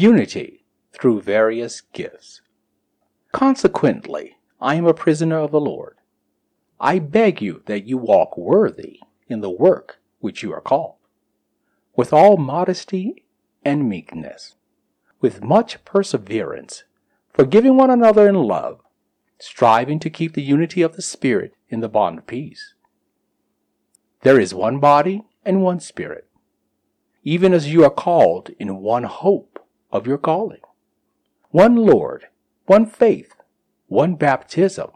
Unity through various gifts. Consequently, I am a prisoner of the Lord. I beg you that you walk worthy in the work which you are called, with all modesty and meekness, with much perseverance, forgiving one another in love, striving to keep the unity of the Spirit in the bond of peace. There is one body and one Spirit, even as you are called in one hope of your calling. One Lord, one faith, one baptism,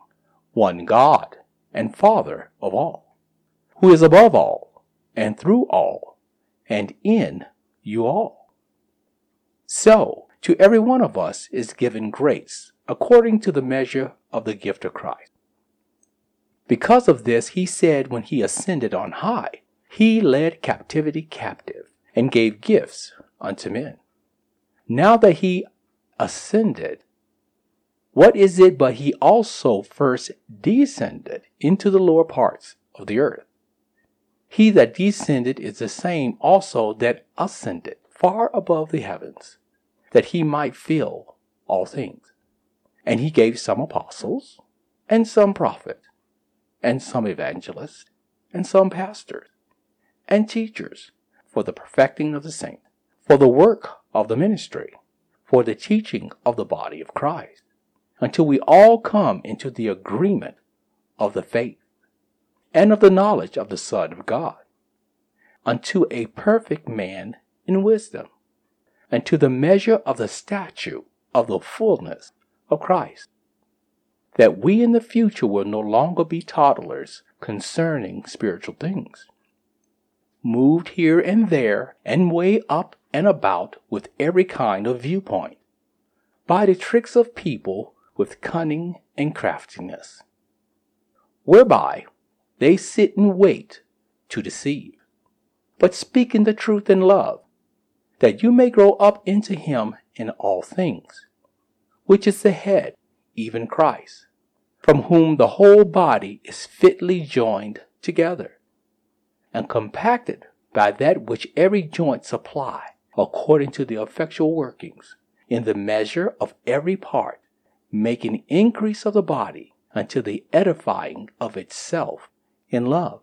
one God and Father of all, who is above all, and through all, and in you all. So, to every one of us is given grace according to the measure of the gift of Christ. Because of this, he said when he ascended on high, he led captivity captive and gave gifts unto men. Now that he ascended, what is it but he also first descended into the lower parts of the earth? He that descended is the same also that ascended far above the heavens, that he might fill all things. And he gave some apostles, and some prophets, and some evangelists, and some pastors, and teachers for the perfecting of the saints, for the work of the ministry, for the teaching of the body of Christ, until we all come into the agreement of the faith and of the knowledge of the Son of God, unto a perfect man in wisdom, and to the measure of the stature of the fullness of Christ, that we in the future will no longer be toddlers concerning spiritual things moved here and there and way up and about with every kind of viewpoint, by the tricks of people with cunning and craftiness, whereby they sit and wait to deceive, but speaking the truth in love, that you may grow up into him in all things, which is the head, even Christ, from whom the whole body is fitly joined together and compacted by that which every joint supply, according to the effectual workings, in the measure of every part, making increase of the body unto the edifying of itself in love.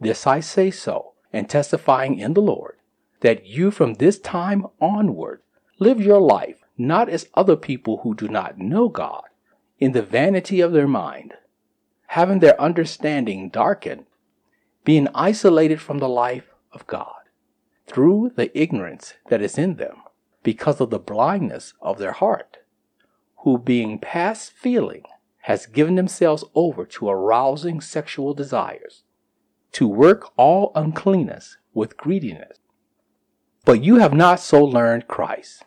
This I say so, and testifying in the Lord, that you from this time onward live your life not as other people who do not know God, in the vanity of their mind, having their understanding darkened being isolated from the life of God through the ignorance that is in them because of the blindness of their heart, who being past feeling has given themselves over to arousing sexual desires, to work all uncleanness with greediness. But you have not so learned Christ,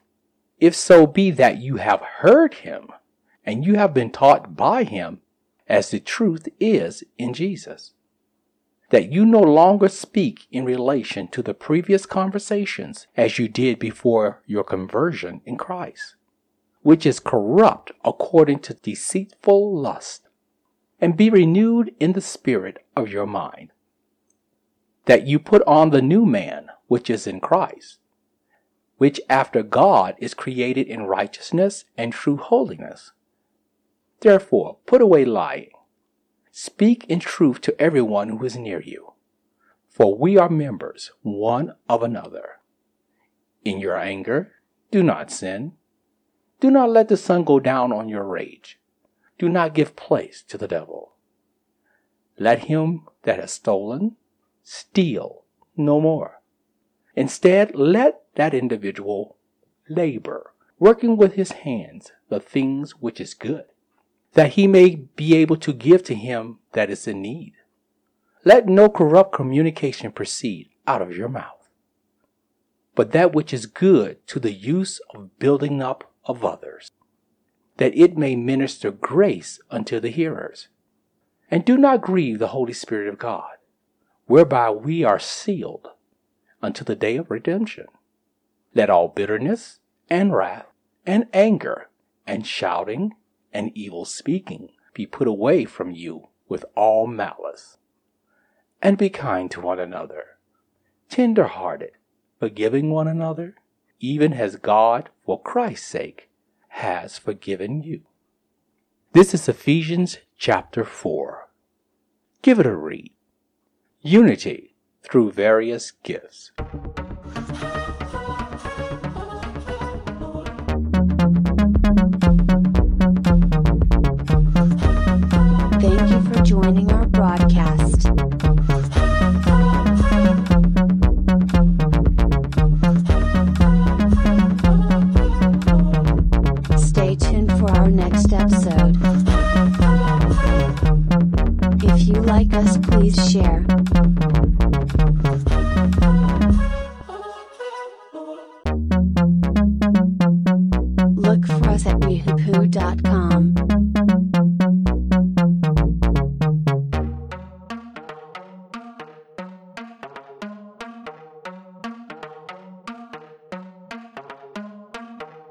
if so be that you have heard him and you have been taught by him as the truth is in Jesus that you no longer speak in relation to the previous conversations as you did before your conversion in Christ, which is corrupt according to deceitful lust, and be renewed in the spirit of your mind. That you put on the new man, which is in Christ, which after God is created in righteousness and true holiness. Therefore, put away lying Speak in truth to everyone who is near you, for we are members one of another. In your anger, do not sin. Do not let the sun go down on your rage. Do not give place to the devil. Let him that has stolen steal no more. Instead, let that individual labor, working with his hands the things which is good that he may be able to give to him that is in need. Let no corrupt communication proceed out of your mouth, but that which is good to the use of building up of others, that it may minister grace unto the hearers. And do not grieve the Holy Spirit of God, whereby we are sealed unto the day of redemption. Let all bitterness and wrath and anger and shouting and evil speaking be put away from you with all malice. And be kind to one another, tender hearted, forgiving one another, even as God, for Christ's sake, has forgiven you. This is Ephesians chapter 4. Give it a read. Unity through various gifts. Joining our broadcast. Stay tuned for our next episode. If you like us, please share.